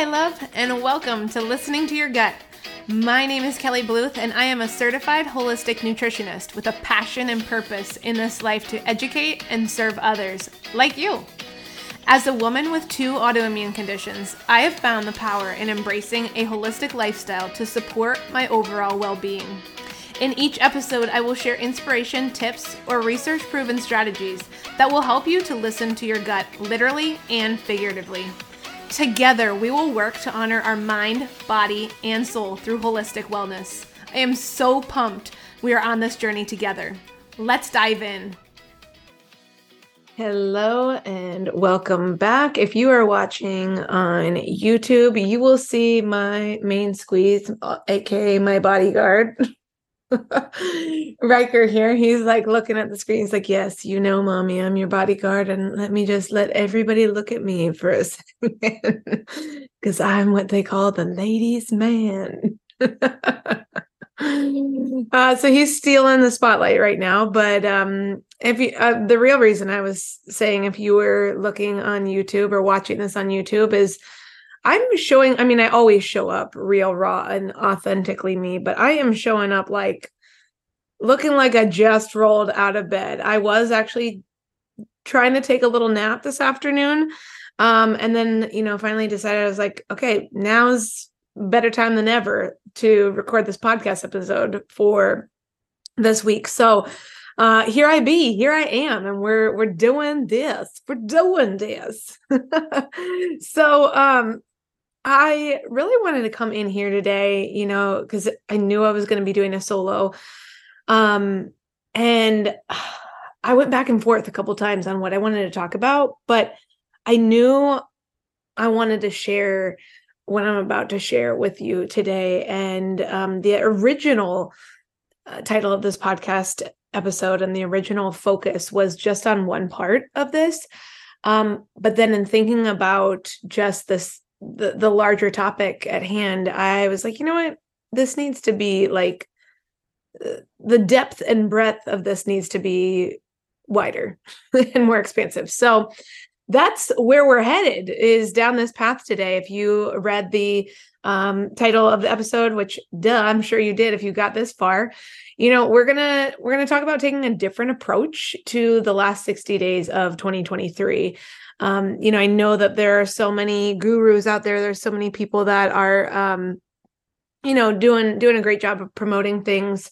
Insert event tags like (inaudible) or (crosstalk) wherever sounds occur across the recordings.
Hi, love, and welcome to Listening to Your Gut. My name is Kelly Bluth, and I am a certified holistic nutritionist with a passion and purpose in this life to educate and serve others, like you. As a woman with two autoimmune conditions, I have found the power in embracing a holistic lifestyle to support my overall well being. In each episode, I will share inspiration, tips, or research proven strategies that will help you to listen to your gut literally and figuratively. Together, we will work to honor our mind, body, and soul through holistic wellness. I am so pumped we are on this journey together. Let's dive in. Hello and welcome back. If you are watching on YouTube, you will see my main squeeze, uh, aka my bodyguard. (laughs) (laughs) Riker here, he's like looking at the screen. He's like, Yes, you know, mommy, I'm your bodyguard. And let me just let everybody look at me for a (laughs) second. Because I'm what they call the ladies' man. (laughs) uh, so he's stealing the spotlight right now. But um, if you, uh, the real reason I was saying, if you were looking on YouTube or watching this on YouTube, is I'm showing, I mean, I always show up real, raw, and authentically me, but I am showing up like looking like I just rolled out of bed. I was actually trying to take a little nap this afternoon. Um, and then, you know, finally decided I was like, okay, now's better time than ever to record this podcast episode for this week. So, uh here I be, here I am, and we're we're doing this. We're doing this. (laughs) so um I really wanted to come in here today, you know, because I knew I was going to be doing a solo. Um, and (sighs) I went back and forth a couple times on what I wanted to talk about, but I knew I wanted to share what I'm about to share with you today. And um, the original uh, title of this podcast episode and the original focus was just on one part of this. Um, but then in thinking about just this the the larger topic at hand, I was like, you know what? This needs to be like uh, the depth and breadth of this needs to be wider (laughs) and more expansive. So that's where we're headed is down this path today. If you read the um, title of the episode, which duh, I'm sure you did if you got this far, you know, we're gonna we're gonna talk about taking a different approach to the last 60 days of 2023 um, you know, I know that there are so many gurus out there. There's so many people that are, um, you know, doing doing a great job of promoting things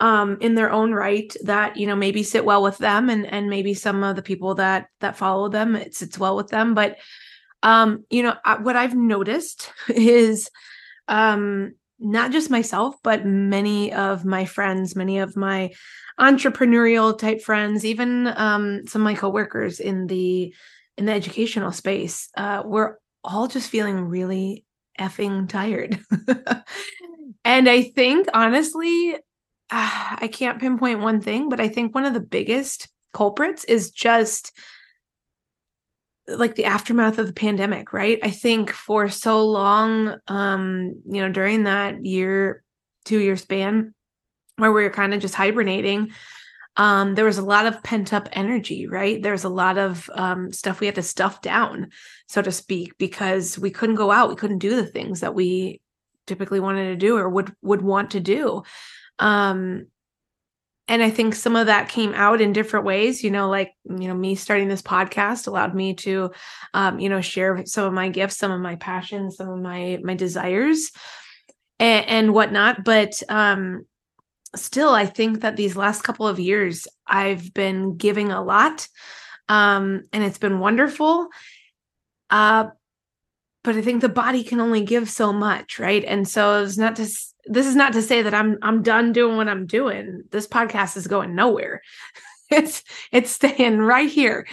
um, in their own right that you know maybe sit well with them, and and maybe some of the people that that follow them it sits well with them. But um, you know, what I've noticed (laughs) is um, not just myself, but many of my friends, many of my entrepreneurial type friends, even um, some of my coworkers in the in the educational space, uh, we're all just feeling really effing tired. (laughs) and I think, honestly, uh, I can't pinpoint one thing, but I think one of the biggest culprits is just like the aftermath of the pandemic, right? I think for so long, um, you know, during that year, two year span where we were kind of just hibernating, um, there was a lot of pent up energy, right? There was a lot of um, stuff we had to stuff down, so to speak, because we couldn't go out, we couldn't do the things that we typically wanted to do or would would want to do. Um, and I think some of that came out in different ways. You know, like you know, me starting this podcast allowed me to, um, you know, share some of my gifts, some of my passions, some of my my desires, and, and whatnot. But um, still i think that these last couple of years i've been giving a lot um and it's been wonderful uh but i think the body can only give so much right and so it's not to this is not to say that i'm i'm done doing what i'm doing this podcast is going nowhere (laughs) it's it's staying right here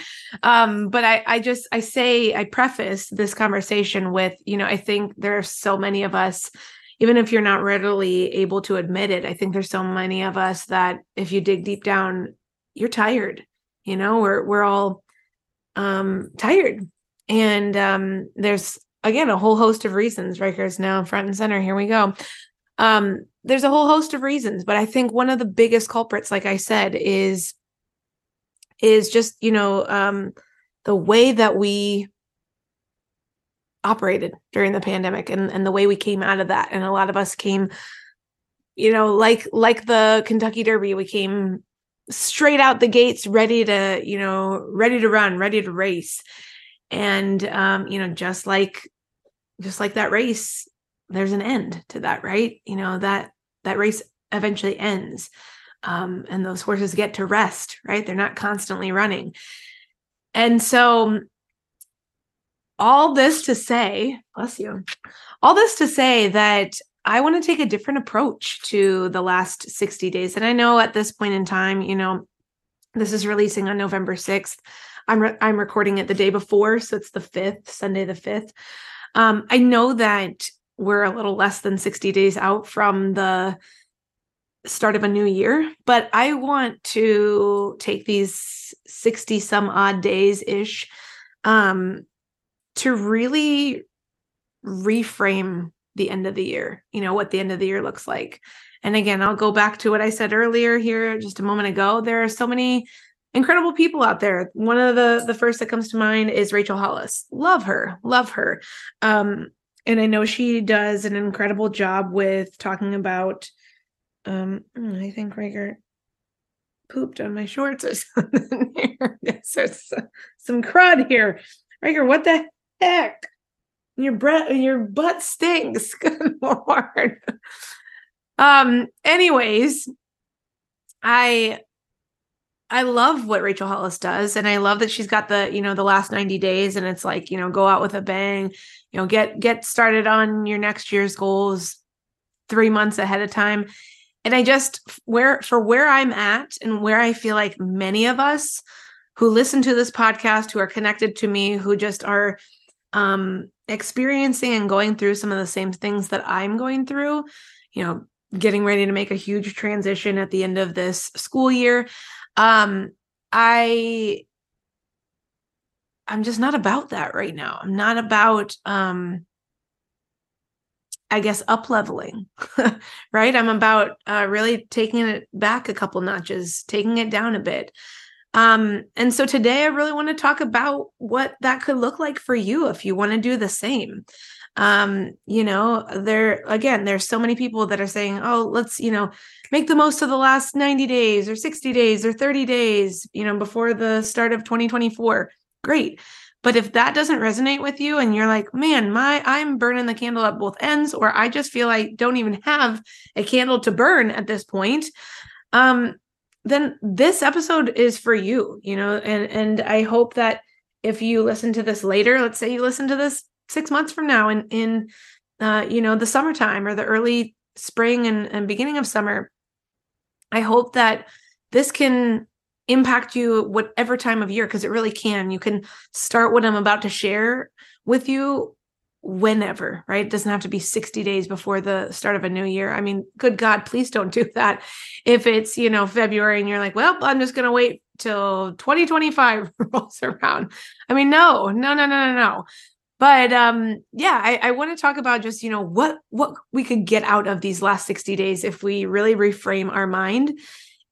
um but i i just i say i preface this conversation with you know i think there are so many of us even if you're not readily able to admit it, I think there's so many of us that if you dig deep down, you're tired. You know, we're we're all um tired. And um there's again a whole host of reasons. Riker's now front and center. Here we go. Um, there's a whole host of reasons, but I think one of the biggest culprits, like I said, is is just, you know, um the way that we operated during the pandemic and, and the way we came out of that. And a lot of us came, you know, like like the Kentucky Derby, we came straight out the gates ready to, you know, ready to run, ready to race. And um, you know, just like just like that race, there's an end to that, right? You know, that that race eventually ends. Um, and those horses get to rest, right? They're not constantly running. And so all this to say, bless you, all this to say that I want to take a different approach to the last 60 days. And I know at this point in time, you know, this is releasing on November 6th. I'm re- I'm recording it the day before, so it's the 5th, Sunday the 5th. Um, I know that we're a little less than 60 days out from the start of a new year, but I want to take these 60 some odd days ish um, to really reframe the end of the year, you know, what the end of the year looks like. And again, I'll go back to what I said earlier here just a moment ago. There are so many incredible people out there. One of the the first that comes to mind is Rachel Hollis. Love her, love her. Um, and I know she does an incredible job with talking about um hmm, I think Riker pooped on my shorts or (laughs) something here. so some crud here. Riker, what the heck? Your breath, your butt stinks. (laughs) Good lord. Um. Anyways, I I love what Rachel Hollis does, and I love that she's got the you know the last ninety days, and it's like you know go out with a bang, you know get get started on your next year's goals three months ahead of time. And I just where for where I'm at and where I feel like many of us who listen to this podcast, who are connected to me, who just are um, experiencing and going through some of the same things that I'm going through, you know, getting ready to make a huge transition at the end of this school year. Um, I I'm just not about that right now. I'm not about um I guess up leveling, (laughs) right? I'm about uh, really taking it back a couple notches, taking it down a bit. Um, and so today I really want to talk about what that could look like for you if you want to do the same. Um, you know, there again, there's so many people that are saying, oh, let's, you know, make the most of the last 90 days or 60 days or 30 days, you know, before the start of 2024. Great. But if that doesn't resonate with you and you're like, man, my I'm burning the candle at both ends, or I just feel I don't even have a candle to burn at this point, um, then this episode is for you, you know, and and I hope that if you listen to this later, let's say you listen to this 6 months from now in in uh you know, the summertime or the early spring and, and beginning of summer, I hope that this can impact you whatever time of year because it really can. You can start what I'm about to share with you whenever, right? It doesn't have to be 60 days before the start of a new year. I mean, good God, please don't do that. If it's, you know, February and you're like, well, I'm just going to wait till 2025 (laughs) rolls around. I mean, no, no, no, no, no, no. But um, yeah, I, I want to talk about just, you know, what what we could get out of these last 60 days if we really reframe our mind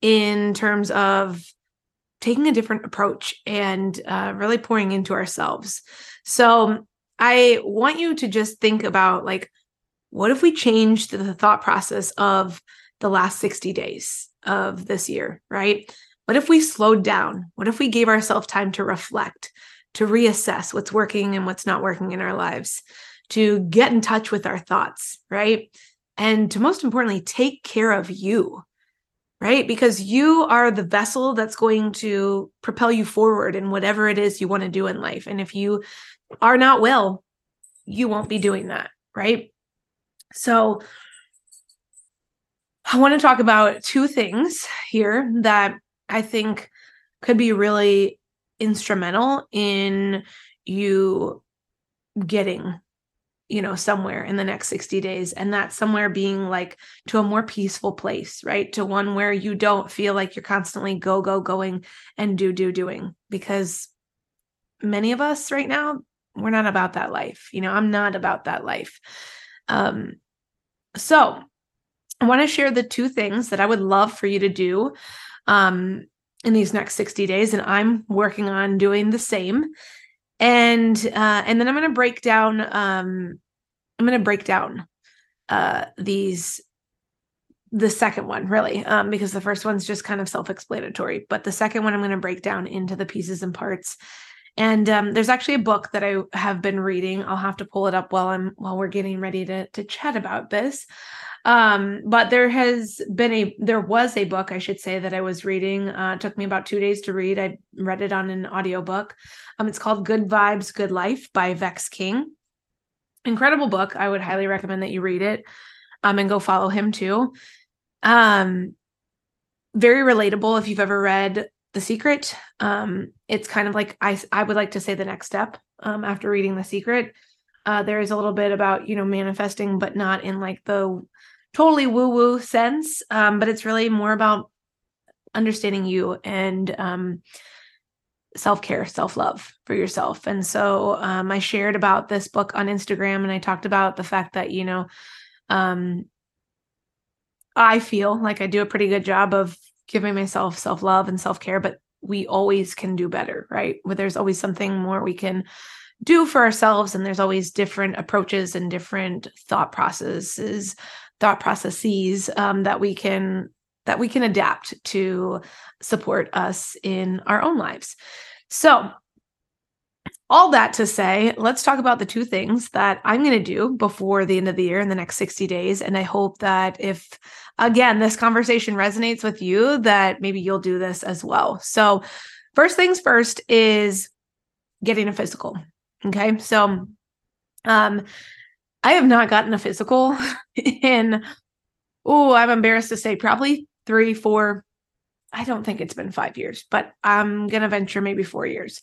in terms of taking a different approach and uh, really pouring into ourselves. So I want you to just think about like, what if we changed the thought process of the last 60 days of this year, right? What if we slowed down? What if we gave ourselves time to reflect, to reassess what's working and what's not working in our lives, to get in touch with our thoughts, right? And to most importantly, take care of you, right? Because you are the vessel that's going to propel you forward in whatever it is you want to do in life. And if you are not well, you won't be doing that, right? So I want to talk about two things here that I think could be really instrumental in you getting you know somewhere in the next 60 days. And that somewhere being like to a more peaceful place right? To one where you don't feel like you're constantly go go going and do do doing. Because many of us right now we're not about that life. You know i'm not about that life. Um so i want to share the two things that i would love for you to do. Um in these next 60 days and i'm working on doing the same. And uh, and then I'm going to break down. Um, I'm going to break down uh, these the second one really um, because the first one's just kind of self-explanatory but the second one i'm going to break down into the pieces and parts. And um, there's actually a book that i have been reading. I'll have to pull it up while i'm while we're getting ready to to chat about this um, but there has been a there was a book i should say that i was reading. Uh, it took me about two days to read. I read it on an audiobook. Um, it's called good vibes good life by vex king. Incredible book. I would highly recommend that you read it um, and go follow him too. Um, very relatable if you've ever read The Secret. Um, it's kind of like I I would like to say the next step um, after reading The Secret. Uh, there is a little bit about you know manifesting, but not in like the totally woo woo sense. Um, but it's really more about understanding you and um, self care, self love for yourself. And so um, I shared about this book on Instagram, and I talked about the fact that you know um, I feel like I do a pretty good job of giving myself self love and self care, but we always can do better, right? Where there's always something more we can do for ourselves, and there's always different approaches and different thought processes, thought processes um, that we can that we can adapt to support us in our own lives. So all that to say, let's talk about the two things that I'm going to do before the end of the year in the next 60 days. And I hope that if, again, this conversation resonates with you, that maybe you'll do this as well. So, first things first is getting a physical. Okay. So, um, I have not gotten a physical (laughs) in, oh, I'm embarrassed to say, probably three, four, I don't think it's been five years, but I'm going to venture maybe four years.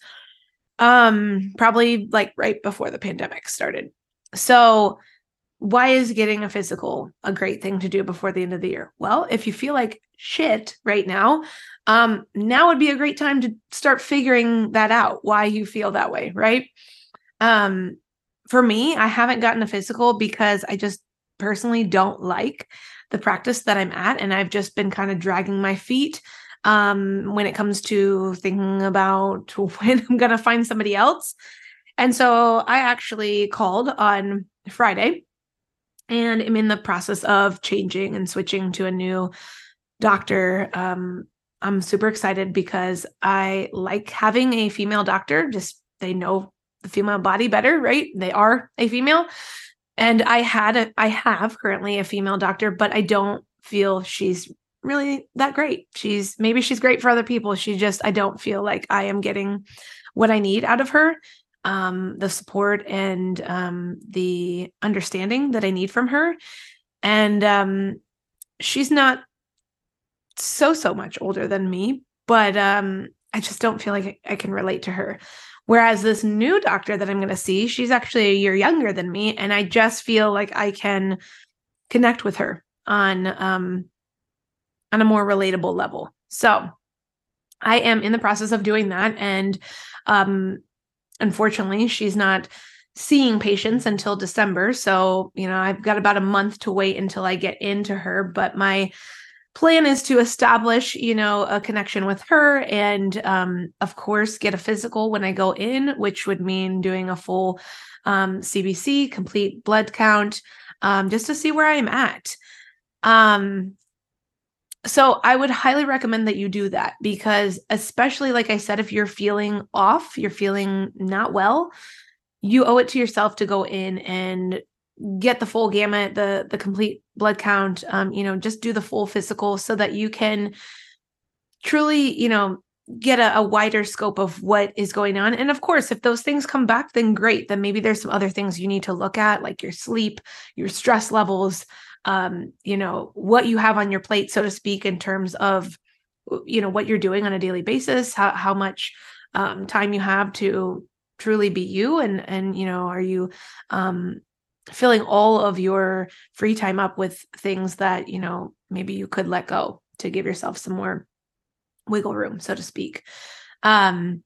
Um probably like right before the pandemic started. So why is getting a physical a great thing to do before the end of the year? Well if you feel like shit right now um now would be a great time to start figuring that out why you feel that way right? Um for me i haven't gotten a physical because i just personally don't like the practice that i'm at and i've just been kind of dragging my feet um, when it comes to thinking about (laughs) when I'm going to find somebody else. And so I actually called on Friday and I'm in the process of changing and switching to a new doctor. Um, I'm super excited because I like having a female doctor, just they know the female body better, right? They are a female. And I had a I have currently a female doctor, but I don't feel she's really that great. She's maybe she's great for other people. She just I don't feel like I am getting what I need out of her. Um, the support and um, the understanding that I need from her. And um, she's not so so much older than me, but um, I just don't feel like I can relate to her. Whereas this new doctor that I'm going to see, she's actually a year younger than me, and I just feel like I can connect with her on um, on a more relatable level. So I am in the process of doing that. And um, unfortunately, she's not seeing patients until December. So, you know, I've got about a month to wait until I get into her. But my plan is to establish, you know, a connection with her and, um, of course, get a physical when I go in, which would mean doing a full um, CBC, complete blood count, um, just to see where I'm at. Um, so I would highly recommend that you do that because especially like I said if you're feeling off, you're feeling not well, you owe it to yourself to go in and get the full gamut, the the complete blood count, um you know, just do the full physical so that you can truly, you know, get a, a, wider scope of what is going on. And of course, if those things come back, then great. Then maybe there's some other things you need to look at, like your sleep, your stress levels, um, you know, what you have on your plate, so to speak, in terms of, you know, what you're doing on a daily basis, how, how much um, time you have to truly be you. And, and, you know, are you, um, filling all of your free time up with things that, you know, maybe you could let go to give yourself some more wiggle room, so to speak. Um,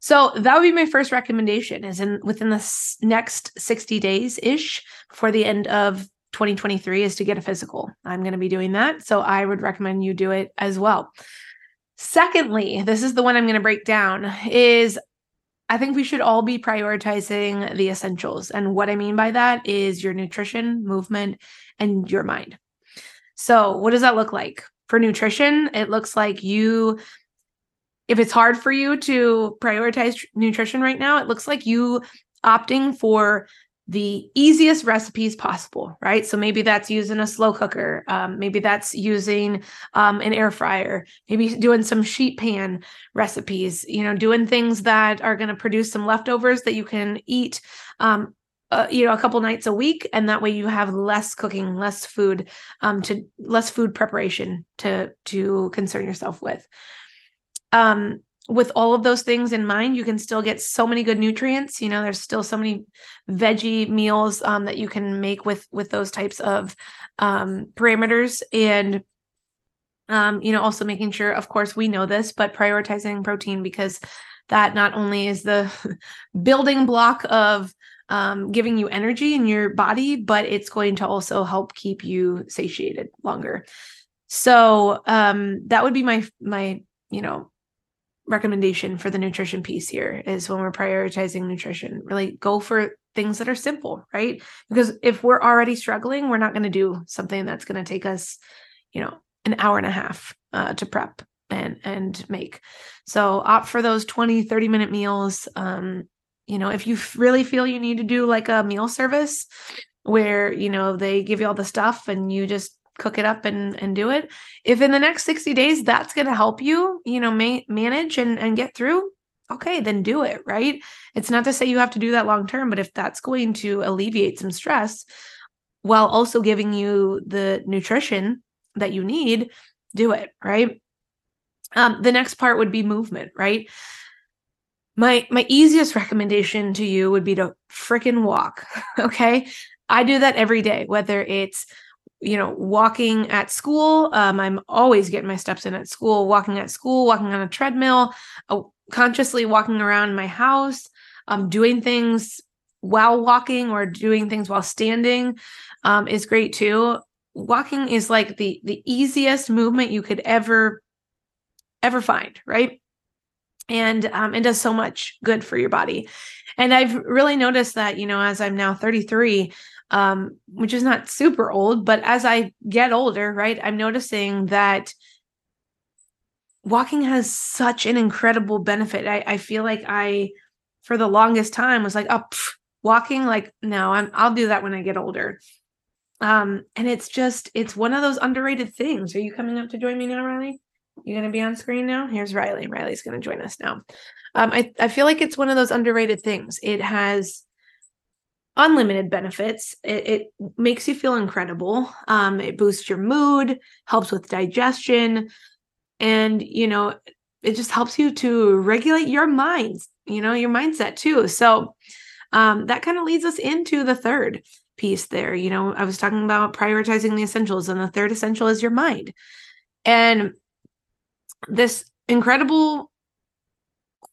so that would be my first recommendation is in within the next 60 days ish before the end of 2023 is to get a physical. I'm going to be doing that. So I would recommend you do it as well. Secondly, this is the one I'm going to break down is I think we should all be prioritizing the essentials. And what I mean by that is your nutrition, movement, and your mind. So, what does that look like? For nutrition, it looks like you, if it's hard for you to prioritize nutrition right now, it looks like you opting for the easiest recipes possible, right? So maybe that's using a slow cooker. Um, maybe that's using um, an air fryer. Maybe doing some sheet pan recipes. You know, doing things that are going to produce some leftovers that you can eat. Um, uh, you know, a couple nights a week, and that way you have less cooking, less food, um, to less food preparation to to concern yourself with. Um, with all of those things in mind, you can still get so many good nutrients. You know, there's still so many veggie meals um, that you can make with with those types of um, parameters, and um, you know, also making sure, of course, we know this, but prioritizing protein because that not only is the (laughs) building block of um, giving you energy in your body, but it's going to also help keep you satiated longer. So um, that would be my my you know recommendation for the nutrition piece here is when we're prioritizing nutrition really go for things that are simple right? Because if we're already struggling we're not going to do something that's going to take us you know an hour and a half uh, to prep and and make. So opt for those 20 30 minute meals. Um you know if you really feel you need to do like a meal service where you know they give you all the stuff and you just cook it up and and do it. If in the next 60 days that's going to help you you know ma- manage and and get through okay then do it right? It's not to say you have to do that long term but if that's going to alleviate some stress while also giving you the nutrition that you need do it right? Um, the next part would be movement right? My my easiest recommendation to you would be to freaking walk (laughs) okay? I do that every day whether it's you know, walking at school. Um, I'm always getting my steps in at school, walking at school, walking on a treadmill, uh, consciously walking around my house, um, doing things while walking or doing things while standing um, is great too. Walking is like the the easiest movement you could ever ever find, right? And um, it does so much good for your body. And I've really noticed that, you know, as I'm now 33, um, which is not super old, but as I get older, right, I'm noticing that walking has such an incredible benefit. I, I feel like I, for the longest time, was like, oh, pff, walking, like, no, I'm, I'll do that when I get older. Um, and it's just, it's one of those underrated things. Are you coming up to join me now, Riley? You're gonna be on screen now? Here's Riley. Riley's gonna join us now. Um, I, I feel like it's one of those underrated things. It has unlimited benefits. It, it makes you feel incredible. Um, it boosts your mood, helps with digestion, and you know, it just helps you to regulate your mind, you know, your mindset too. So um, that kind of leads us into the third piece there. You know, I was talking about prioritizing the essentials, and the third essential is your mind. And this incredible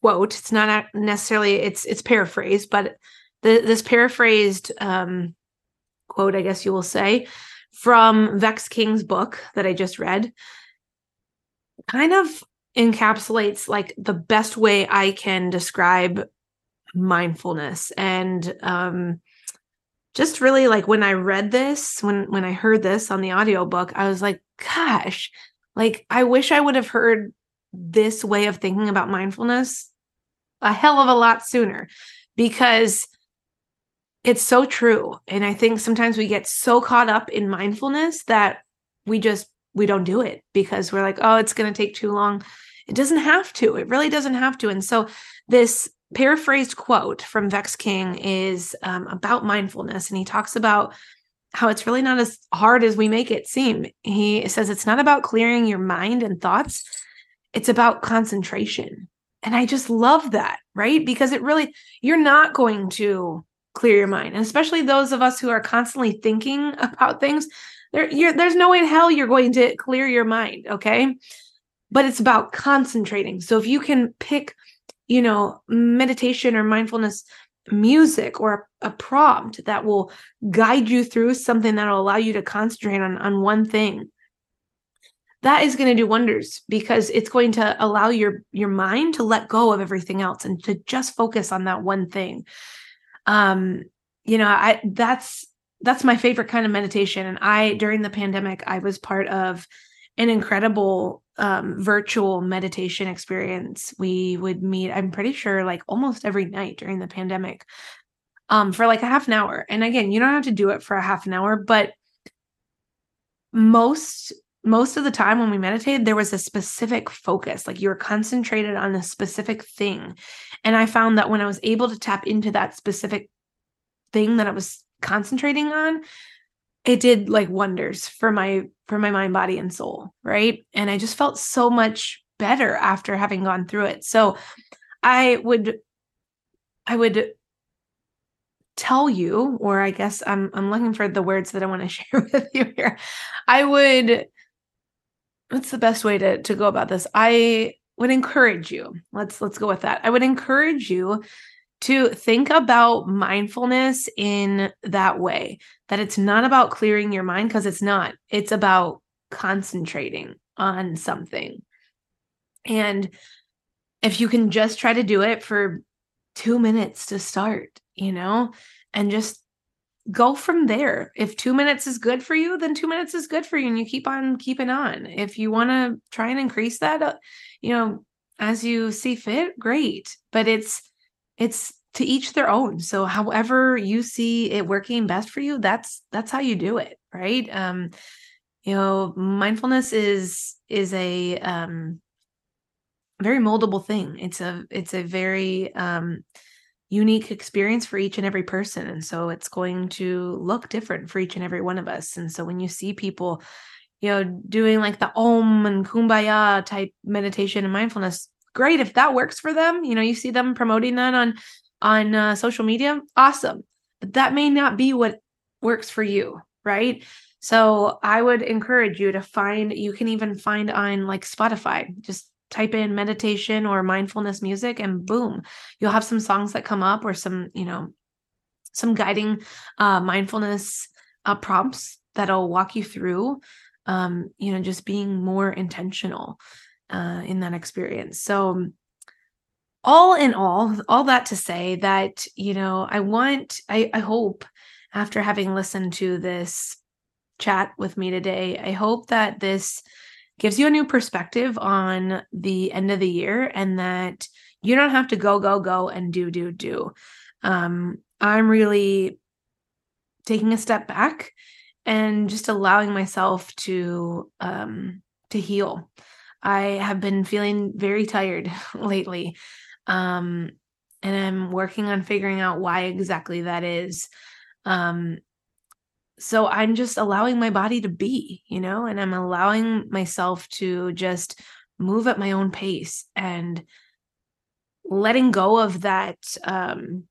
quote, it's not necessarily it's it's paraphrased, but the, this paraphrased um, quote, I guess you will say, from Vex King's book that I just read, kind of encapsulates like the best way I can describe mindfulness. And um just really like when I read this, when when I heard this on the audiobook, I was like, gosh, like I wish I would have heard this way of thinking about mindfulness a hell of a lot sooner. Because it's so true. And I think sometimes we get so caught up in mindfulness that we just we don't do it because we're like, oh, it's going to take too long. It doesn't have to. It really doesn't have to. And so this paraphrased quote from Vex King is um, about mindfulness, and he talks about how it's really not as hard as we make it seem. He says it's not about clearing your mind and thoughts; it's about concentration. And I just love that, right? Because it really, you're not going to clear your mind. And especially those of us who are constantly thinking about things, there, there's no way in hell you're going to clear your mind. Okay. But it's about concentrating. So if you can pick, you know, meditation or mindfulness music or a, prompt that will guide you through something that will allow you to concentrate on, on one thing, that is going to do wonders because it's going to allow your your mind to let go of everything else and to just focus on that one thing um you know i that's that's my favorite kind of meditation. And i during the pandemic i was part of an incredible um, virtual meditation experience. We would meet i'm pretty sure like almost every night during the pandemic um, for like a half an hour. And again you don't have to do it for a half an hour but most most of the time when we meditated there was a specific focus like you were concentrated on a specific thing. And i found that when i was able to tap into that specific thing that i was concentrating on it did like wonders for my for my mind body and soul right? And i just felt so much better after having gone through it. So i would i would tell you or i guess i'm i'm looking for the words that i want to (laughs) share with you here. I would what's the best way to to go about this. I would encourage you let's let's go with that. I would encourage you to think about mindfulness in that way that it's not about clearing your mind because it's not. It's about concentrating on something. And if you can just try to do it for 2 minutes to start you know and just go from there. If 2 minutes is good for you then 2 minutes is good for you and you keep on keeping on. If you want to try and increase that uh, you know as you see fit great. But it's it's to each their own. So however you see it working best for you that's that's how you do it right? Um you know mindfulness is is a um very moldable thing. It's a it's a very um unique experience for each and every person and so it's going to look different for each and every one of us. And so when you see people you know doing like the om and kumbaya type meditation and mindfulness great if that works for them you know you see them promoting that on on uh, social media awesome. But that may not be what works for you right? So i would encourage you to find you can even find on like spotify just type in meditation or mindfulness music and boom you'll have some songs that come up or some you know some guiding uh mindfulness uh, prompts that'll walk you through um you know just being more intentional uh in that experience. So all in all, all that to say that, you know, I want, I, I hope after having listened to this chat with me today, I hope that this gives you a new perspective on the end of the year and that you don't have to go, go, go and do, do, do. Um, I'm really taking a step back and just allowing myself to um to heal. I have been feeling very tired (laughs) lately. Um, and I'm working on figuring out why exactly that is. Um, so I'm just allowing my body to be, you know, and I'm allowing myself to just move at my own pace and letting go of that um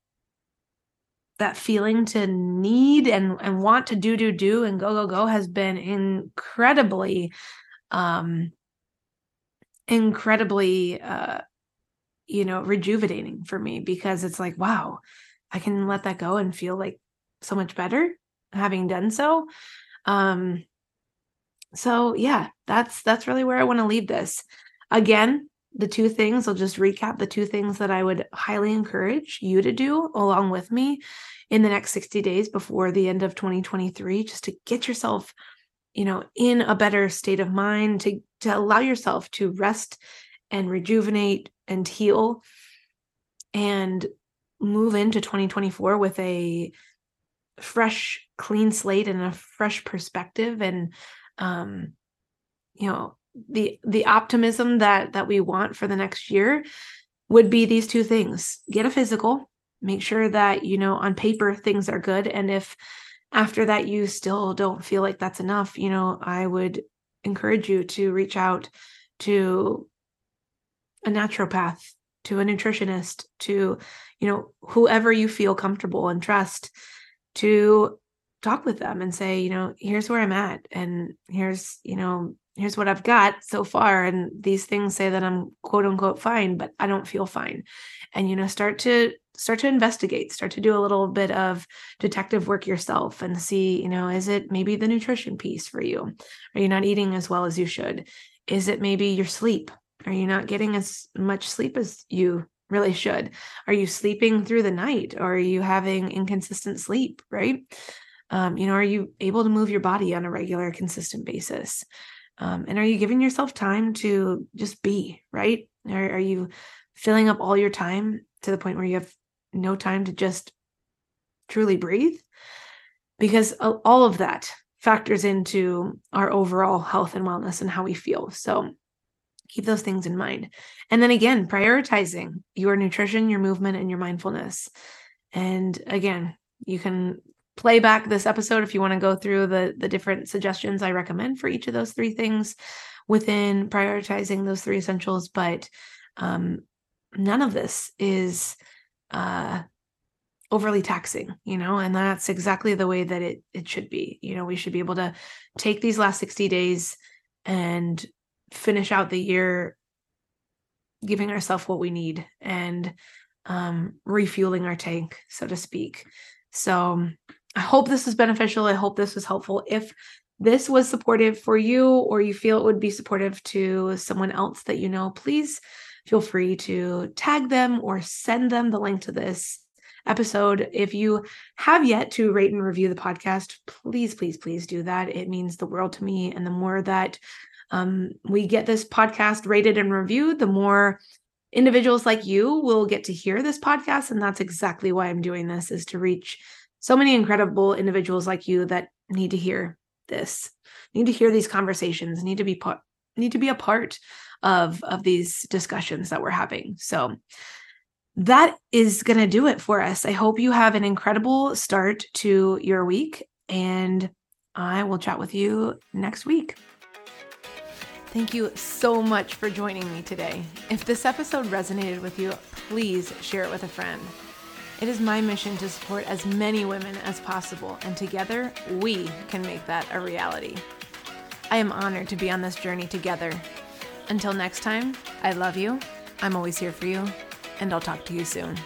that feeling to need and and want to do do do and go go go has been incredibly um incredibly uh you know, rejuvenating for me because it's like, wow, I can let that go and feel like so much better having done so. Um so yeah, that's that's really where I want to leave this. Again, the two things, I'll just recap the two things that I would highly encourage you to do along with me in the next 60 days before the end of 2023 just to get yourself you know in a better state of mind to to allow yourself to rest and rejuvenate and heal and move into 2024 with a fresh clean slate and a fresh perspective and um you know the the optimism that that we want for the next year would be these two things. Get a physical make sure that you know on paper things are good. And if after that you still don't feel like that's enough you know i would encourage you to reach out to a naturopath to a nutritionist to you know whoever you feel comfortable and trust to talk with them and say you know here's where i'm at and here's you know here's what i've got so far and these things say that i'm quote unquote fine but i don't feel fine and you know start to start to investigate, start to do a little bit of detective work yourself and see, you know, is it maybe the nutrition piece for you? Are you not eating as well as you should? Is it maybe your sleep? Are you not getting as much sleep as you really should? Are you sleeping through the night or are you having inconsistent sleep, right? Um, you know, are you able to move your body on a regular, consistent basis? Um, and are you giving yourself time to just be, right? Are, are you filling up all your time to the point where you have no time to just truly breathe? Because all of that factors into our overall health and wellness and how we feel. So keep those things in mind. And then again, prioritizing your nutrition, your movement, and your mindfulness. And again, you can play back this episode if you want to go through the the different suggestions I recommend for each of those three things within prioritizing those three essentials. But um, none of this is uh, overly taxing, you know, and that's exactly the way that it it should be. You know, we should be able to take these last 60 days and finish out the year giving ourselves what we need and um, refueling our tank, so to speak. So I hope this is beneficial. I hope this was helpful. If this was supportive for you or you feel it would be supportive to someone else that you know, please feel free to tag them or send them the link to this episode. If you have yet to rate and review the podcast, please, please, please do that. It means the world to me. And the more that um, we get this podcast rated and reviewed, the more individuals like you will get to hear this podcast. And that's exactly why I'm doing this is to reach so many incredible individuals like you that need to hear this, need to hear these conversations, need to be part, need to be a part of of these discussions that we're having. So that is going to do it for us. I hope you have an incredible start to your week and I will chat with you next week. Thank you so much for joining me today. If this episode resonated with you, please share it with a friend. It is my mission to support as many women as possible, and together we can make that a reality. I am honored to be on this journey together. Until next time, I love you, I'm always here for you, and I'll talk to you soon.